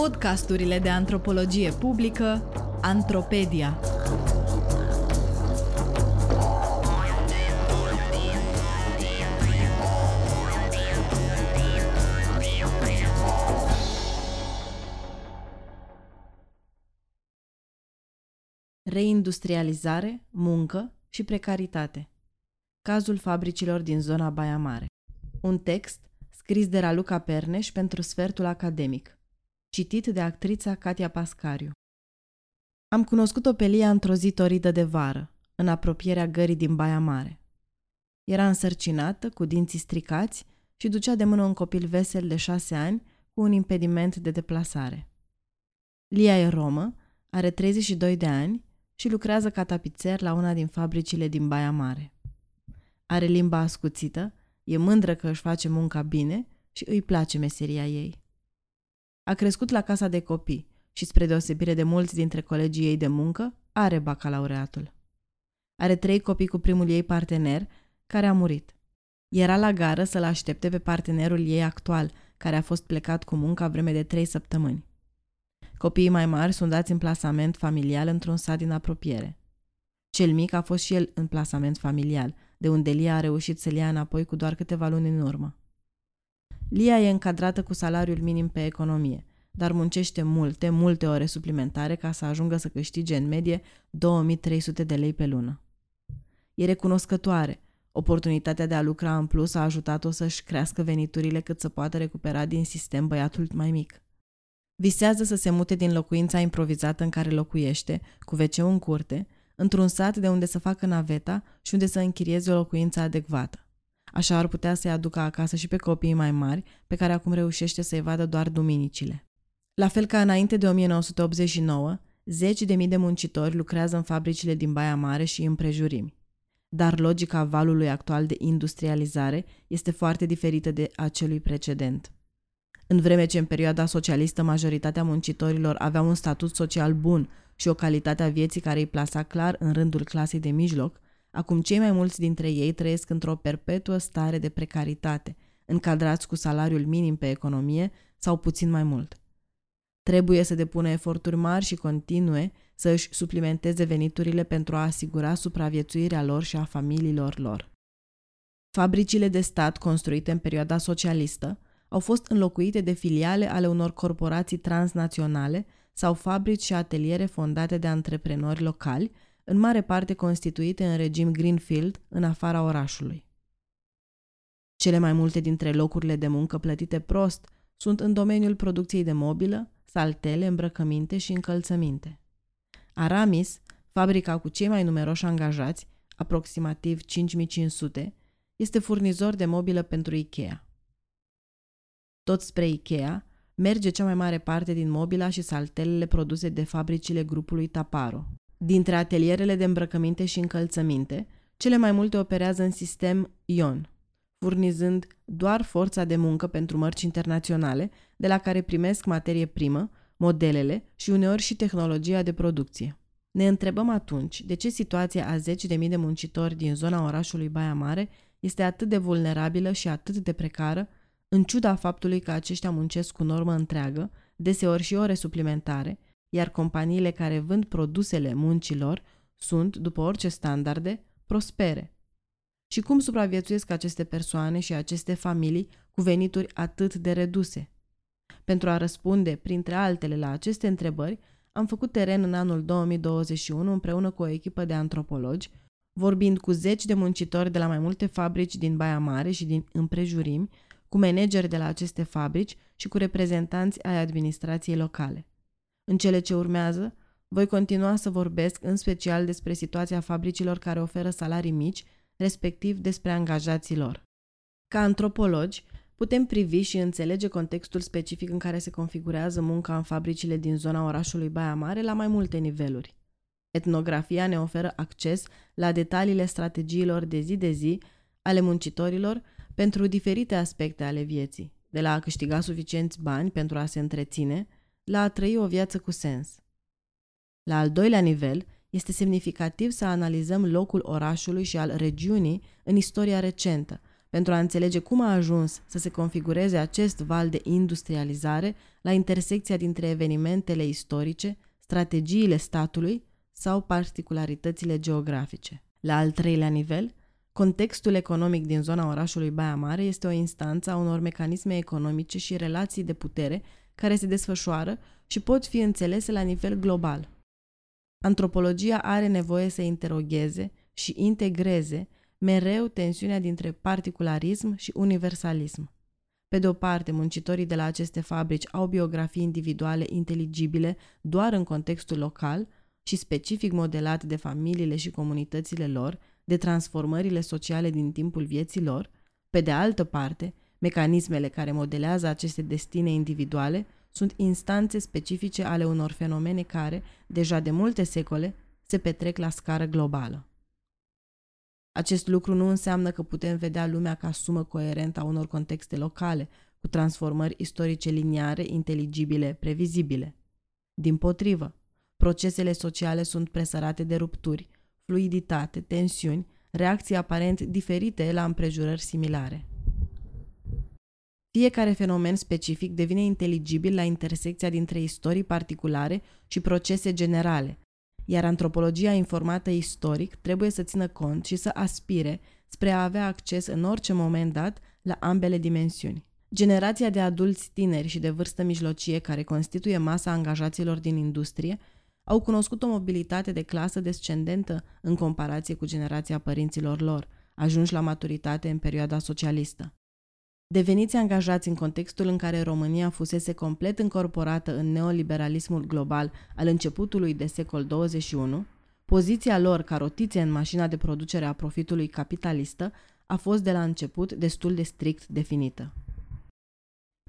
Podcasturile de antropologie publică Antropedia. Reindustrializare, muncă și precaritate. Cazul fabricilor din zona Baia Mare. Un text scris de Raluca Perneș pentru sfertul academic. Citit de actrița Katia Pascariu. Am cunoscut-o pe Lia într-o zi toridă de vară, în apropierea gării din Baia Mare. Era însărcinată, cu dinții stricați și ducea de mână un copil vesel de șase ani cu un impediment de deplasare. Lia e romă, are 32 de ani și lucrează ca tapițer la una din fabricile din Baia Mare. Are limba ascuțită, e mândră că își face munca bine și îi place meseria ei. A crescut la casa de copii și, spre deosebire de mulți dintre colegii ei de muncă, are bacalaureatul. Are trei copii cu primul ei partener, care a murit. Era la gară să-l aștepte pe partenerul ei actual, care a fost plecat cu munca vreme de trei săptămâni. Copiii mai mari sunt dați în plasament familial într-un sat din apropiere. Cel mic a fost și el în plasament familial, de unde Lia a reușit să-l ia înapoi cu doar câteva luni în urmă. Lia e încadrată cu salariul minim pe economie, dar muncește multe, multe ore suplimentare ca să ajungă să câștige în medie 2300 de lei pe lună. E recunoscătoare. Oportunitatea de a lucra în plus a ajutat-o să-și crească veniturile cât să poată recupera din sistem băiatul mai mic. Visează să se mute din locuința improvizată în care locuiește, cu wc în curte, într-un sat de unde să facă naveta și unde să închirieze o locuință adecvată. Așa ar putea să-i aducă acasă și pe copiii mai mari, pe care acum reușește să-i vadă doar duminicile. La fel ca înainte de 1989, zeci de mii de muncitori lucrează în fabricile din Baia Mare și împrejurimi. Dar logica valului actual de industrializare este foarte diferită de acelui precedent. În vreme ce în perioada socialistă majoritatea muncitorilor aveau un statut social bun și o calitate a vieții care îi plasa clar în rândul clasei de mijloc, acum cei mai mulți dintre ei trăiesc într-o perpetuă stare de precaritate, încadrați cu salariul minim pe economie sau puțin mai mult. Trebuie să depună eforturi mari și continue să își suplimenteze veniturile pentru a asigura supraviețuirea lor și a familiilor lor. Fabricile de stat construite în perioada socialistă au fost înlocuite de filiale ale unor corporații transnaționale sau fabrici și ateliere fondate de antreprenori locali, în mare parte constituite în regim Greenfield în afara orașului. Cele mai multe dintre locurile de muncă plătite prost sunt în domeniul producției de mobilă, saltele, îmbrăcăminte și încălțăminte. Aramis, fabrica cu cei mai numeroși angajați, aproximativ 5500, este furnizor de mobilă pentru Ikea. Tot spre Ikea merge cea mai mare parte din mobila și saltelele produse de fabricile grupului Taparo. Dintre atelierele de îmbrăcăminte și încălțăminte, cele mai multe operează în sistem ION, furnizând doar forța de muncă pentru mărci internaționale, de la care primesc materie primă, modelele și uneori și tehnologia de producție. Ne întrebăm atunci de ce situația a zeci de mii de muncitori din zona orașului Baia Mare este atât de vulnerabilă și atât de precară în ciuda faptului că aceștia muncesc cu normă întreagă, deseori și ore suplimentare, iar companiile care vând produsele muncilor sunt, după orice standarde, prospere. Și cum supraviețuiesc aceste persoane și aceste familii cu venituri atât de reduse? Pentru a răspunde, printre altele, la aceste întrebări, am făcut teren în anul 2021 împreună cu o echipă de antropologi, vorbind cu zeci de muncitori de la mai multe fabrici din Baia Mare și din împrejurimi, cu manageri de la aceste fabrici și cu reprezentanți ai administrației locale. În cele ce urmează, voi continua să vorbesc în special despre situația fabricilor care oferă salarii mici, respectiv despre angajații lor. Ca antropologi, putem privi și înțelege contextul specific în care se configurează munca în fabricile din zona orașului Baia Mare la mai multe niveluri. Etnografia ne oferă acces la detaliile strategiilor de zi de zi ale muncitorilor pentru diferite aspecte ale vieții, de la a câștiga suficienți bani pentru a se întreține, la a trăi o viață cu sens. La al doilea nivel, este semnificativ să analizăm locul orașului și al regiunii în istoria recentă, pentru a înțelege cum a ajuns să se configureze acest val de industrializare la intersecția dintre evenimentele istorice, strategiile statului sau particularitățile geografice. La al treilea nivel, contextul economic din zona orașului Baia Mare este o instanță a unor mecanisme economice și relații de putere care se desfășoară și pot fi înțelese la nivel global. Antropologia are nevoie să interogheze și integreze mereu tensiunea dintre particularism și universalism. Pe de o parte, muncitorii de la aceste fabrici au biografii individuale inteligibile doar în contextul local și specific modelat de familiile și comunitățile lor, de transformările sociale din timpul vieții lor. Pe de altă parte, mecanismele care modelează aceste destine individuale sunt instanțe specifice ale unor fenomene care, deja de multe secole, se petrec la scară globală. Acest lucru nu înseamnă că putem vedea lumea ca sumă coerentă a unor contexte locale, cu transformări istorice liniare, inteligibile, previzibile. Din potrivă, procesele sociale sunt presărate de rupturi, fluiditate, tensiuni, reacții aparent diferite la împrejurări similare. Fiecare fenomen specific devine inteligibil la intersecția dintre istorii particulare și procese generale, iar antropologia informată istoric trebuie să țină cont și să aspire spre a avea acces în orice moment dat la ambele dimensiuni. Generația de adulți tineri și de vârstă mijlocie care constituie masa angajaților din industrie au cunoscut o mobilitate de clasă descendentă în comparație cu generația părinților lor, ajunși la maturitate în perioada socialistă. Deveniți angajați în contextul în care România fusese complet încorporată în neoliberalismul global al începutului de secol 21, poziția lor ca rotițe în mașina de producere a profitului capitalistă a fost de la început destul de strict definită.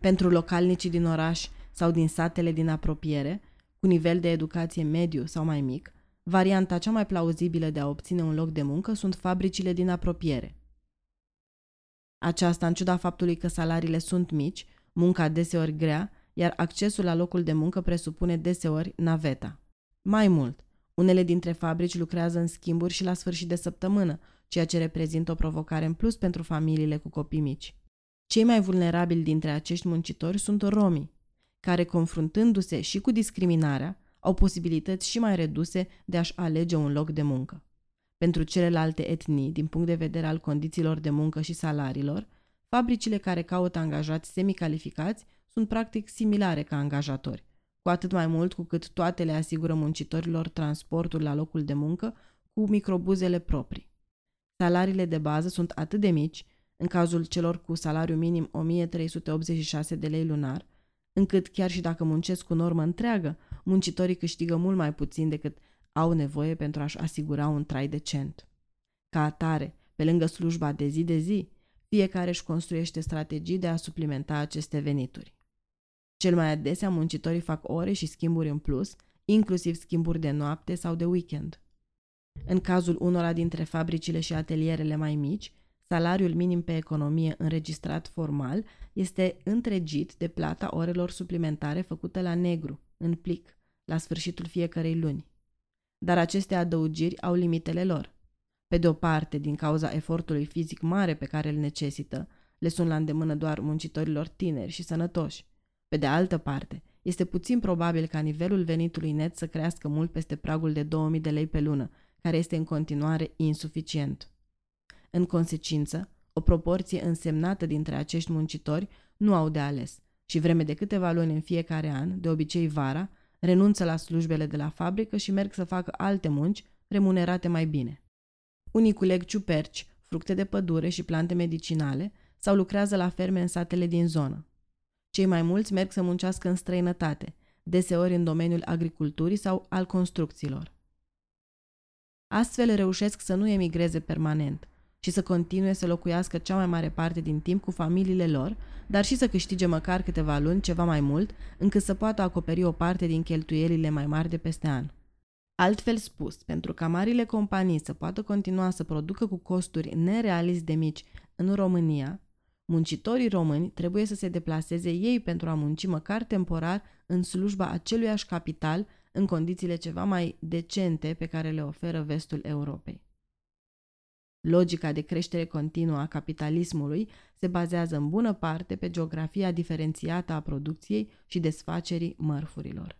Pentru localnicii din oraș sau din satele din apropiere, cu nivel de educație mediu sau mai mic, varianta cea mai plauzibilă de a obține un loc de muncă sunt fabricile din apropiere – aceasta în ciuda faptului că salariile sunt mici, munca deseori grea, iar accesul la locul de muncă presupune deseori naveta. Mai mult, unele dintre fabrici lucrează în schimburi și la sfârșit de săptămână, ceea ce reprezintă o provocare în plus pentru familiile cu copii mici. Cei mai vulnerabili dintre acești muncitori sunt romii, care, confruntându-se și cu discriminarea, au posibilități și mai reduse de a-și alege un loc de muncă. Pentru celelalte etnii, din punct de vedere al condițiilor de muncă și salariilor, fabricile care caută angajați semicalificați sunt practic similare ca angajatori, cu atât mai mult cu cât toate le asigură muncitorilor transportul la locul de muncă cu microbuzele proprii. Salariile de bază sunt atât de mici, în cazul celor cu salariu minim 1386 de lei lunar, încât chiar și dacă muncesc cu normă întreagă, muncitorii câștigă mult mai puțin decât au nevoie pentru a-și asigura un trai decent. Ca atare, pe lângă slujba de zi de zi, fiecare își construiește strategii de a suplimenta aceste venituri. Cel mai adesea muncitorii fac ore și schimburi în plus, inclusiv schimburi de noapte sau de weekend. În cazul unora dintre fabricile și atelierele mai mici, salariul minim pe economie înregistrat formal este întregit de plata orelor suplimentare făcute la negru, în plic, la sfârșitul fiecarei luni dar aceste adăugiri au limitele lor. Pe de o parte, din cauza efortului fizic mare pe care îl necesită, le sunt la îndemână doar muncitorilor tineri și sănătoși. Pe de altă parte, este puțin probabil ca nivelul venitului net să crească mult peste pragul de 2000 de lei pe lună, care este în continuare insuficient. În consecință, o proporție însemnată dintre acești muncitori nu au de ales și vreme de câteva luni în fiecare an, de obicei vara, renunță la slujbele de la fabrică și merg să facă alte munci remunerate mai bine. Unii culeg ciuperci, fructe de pădure și plante medicinale sau lucrează la ferme în satele din zonă. Cei mai mulți merg să muncească în străinătate, deseori în domeniul agriculturii sau al construcțiilor. Astfel reușesc să nu emigreze permanent, și să continue să locuiască cea mai mare parte din timp cu familiile lor, dar și să câștige măcar câteva luni ceva mai mult, încât să poată acoperi o parte din cheltuielile mai mari de peste an. Altfel spus, pentru ca marile companii să poată continua să producă cu costuri nerealist de mici în România, muncitorii români trebuie să se deplaseze ei pentru a munci măcar temporar în slujba aceluiași capital în condițiile ceva mai decente pe care le oferă vestul Europei. Logica de creștere continuă a capitalismului se bazează în bună parte pe geografia diferențiată a producției și desfacerii mărfurilor.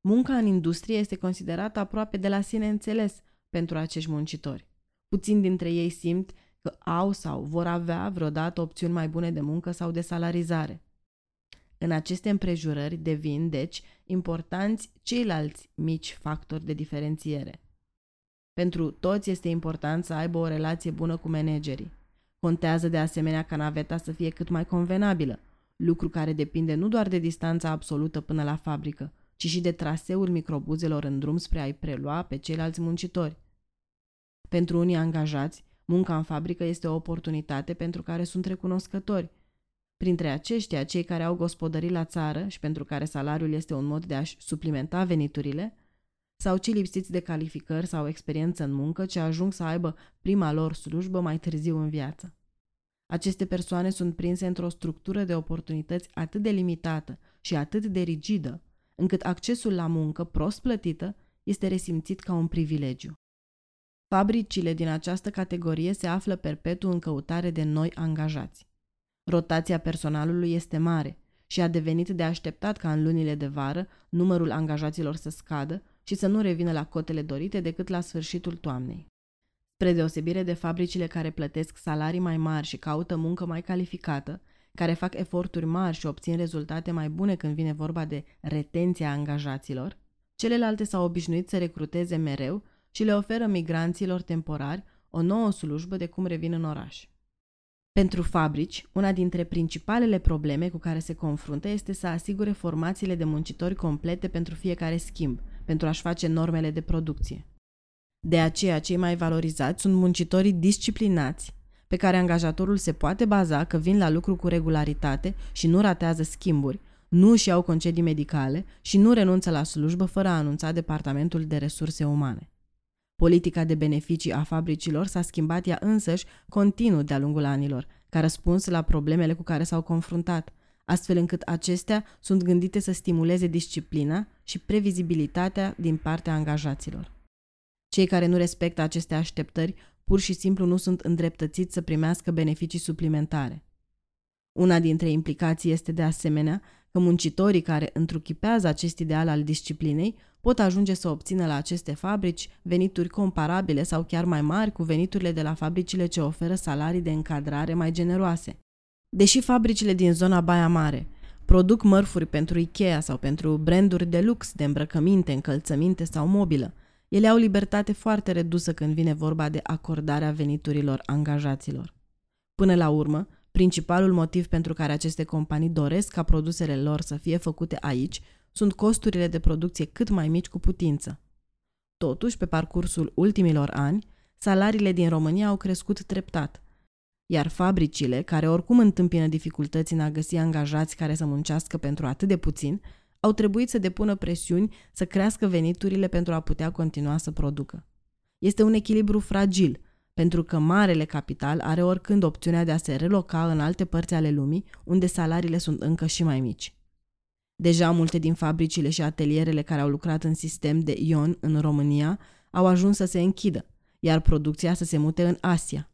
Munca în industrie este considerată aproape de la sine înțeles pentru acești muncitori. Puțin dintre ei simt că au sau vor avea vreodată opțiuni mai bune de muncă sau de salarizare. În aceste împrejurări devin, deci, importanți ceilalți mici factori de diferențiere. Pentru toți este important să aibă o relație bună cu managerii. Contează de asemenea ca naveta să fie cât mai convenabilă, lucru care depinde nu doar de distanța absolută până la fabrică, ci și de traseul microbuzelor în drum spre a-i prelua pe ceilalți muncitori. Pentru unii angajați, munca în fabrică este o oportunitate pentru care sunt recunoscători. Printre aceștia, cei care au gospodării la țară și pentru care salariul este un mod de a-și suplimenta veniturile, sau cei lipsiți de calificări sau experiență în muncă ce ajung să aibă prima lor slujbă mai târziu în viață. Aceste persoane sunt prinse într-o structură de oportunități atât de limitată și atât de rigidă, încât accesul la muncă prost plătită este resimțit ca un privilegiu. Fabricile din această categorie se află perpetu în căutare de noi angajați. Rotația personalului este mare și a devenit de așteptat ca în lunile de vară numărul angajaților să scadă și să nu revină la cotele dorite decât la sfârșitul toamnei. Spre deosebire de fabricile care plătesc salarii mai mari și caută muncă mai calificată, care fac eforturi mari și obțin rezultate mai bune când vine vorba de retenția angajaților, celelalte s-au obișnuit să recruteze mereu și le oferă migranților temporari o nouă slujbă de cum revin în oraș. Pentru fabrici, una dintre principalele probleme cu care se confruntă este să asigure formațiile de muncitori complete pentru fiecare schimb, pentru a-și face normele de producție. De aceea, cei mai valorizați sunt muncitorii disciplinați, pe care angajatorul se poate baza că vin la lucru cu regularitate și nu ratează schimburi, nu își iau concedii medicale și nu renunță la slujbă fără a anunța Departamentul de Resurse Umane. Politica de beneficii a fabricilor s-a schimbat ea însăși continuu de-a lungul anilor, ca răspuns la problemele cu care s-au confruntat, astfel încât acestea sunt gândite să stimuleze disciplina și previzibilitatea din partea angajaților. Cei care nu respectă aceste așteptări pur și simplu nu sunt îndreptățiți să primească beneficii suplimentare. Una dintre implicații este de asemenea că muncitorii care întruchipează acest ideal al disciplinei pot ajunge să obțină la aceste fabrici venituri comparabile sau chiar mai mari cu veniturile de la fabricile ce oferă salarii de încadrare mai generoase. Deși fabricile din zona Baia Mare produc mărfuri pentru Ikea sau pentru branduri de lux de îmbrăcăminte, încălțăminte sau mobilă, ele au libertate foarte redusă când vine vorba de acordarea veniturilor angajaților. Până la urmă, principalul motiv pentru care aceste companii doresc ca produsele lor să fie făcute aici sunt costurile de producție cât mai mici cu putință. Totuși, pe parcursul ultimilor ani, salariile din România au crescut treptat, iar fabricile, care oricum întâmpină dificultăți în a găsi angajați care să muncească pentru atât de puțin, au trebuit să depună presiuni să crească veniturile pentru a putea continua să producă. Este un echilibru fragil, pentru că marele capital are oricând opțiunea de a se reloca în alte părți ale lumii, unde salariile sunt încă și mai mici. Deja multe din fabricile și atelierele care au lucrat în sistem de ion în România au ajuns să se închidă, iar producția să se mute în Asia.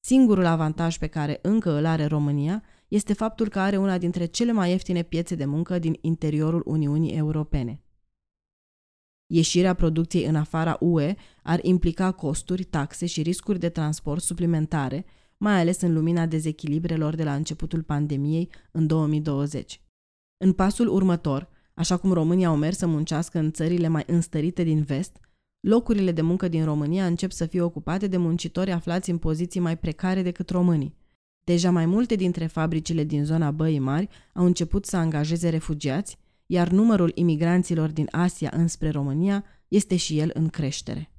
Singurul avantaj pe care încă îl are România este faptul că are una dintre cele mai ieftine piețe de muncă din interiorul Uniunii Europene. Ieșirea producției în afara UE ar implica costuri, taxe și riscuri de transport suplimentare, mai ales în lumina dezechilibrelor de la începutul pandemiei în 2020. În pasul următor, așa cum România au mers să muncească în țările mai înstărite din vest, locurile de muncă din România încep să fie ocupate de muncitori aflați în poziții mai precare decât românii. Deja mai multe dintre fabricile din zona Băii Mari au început să angajeze refugiați, iar numărul imigranților din Asia înspre România este și el în creștere.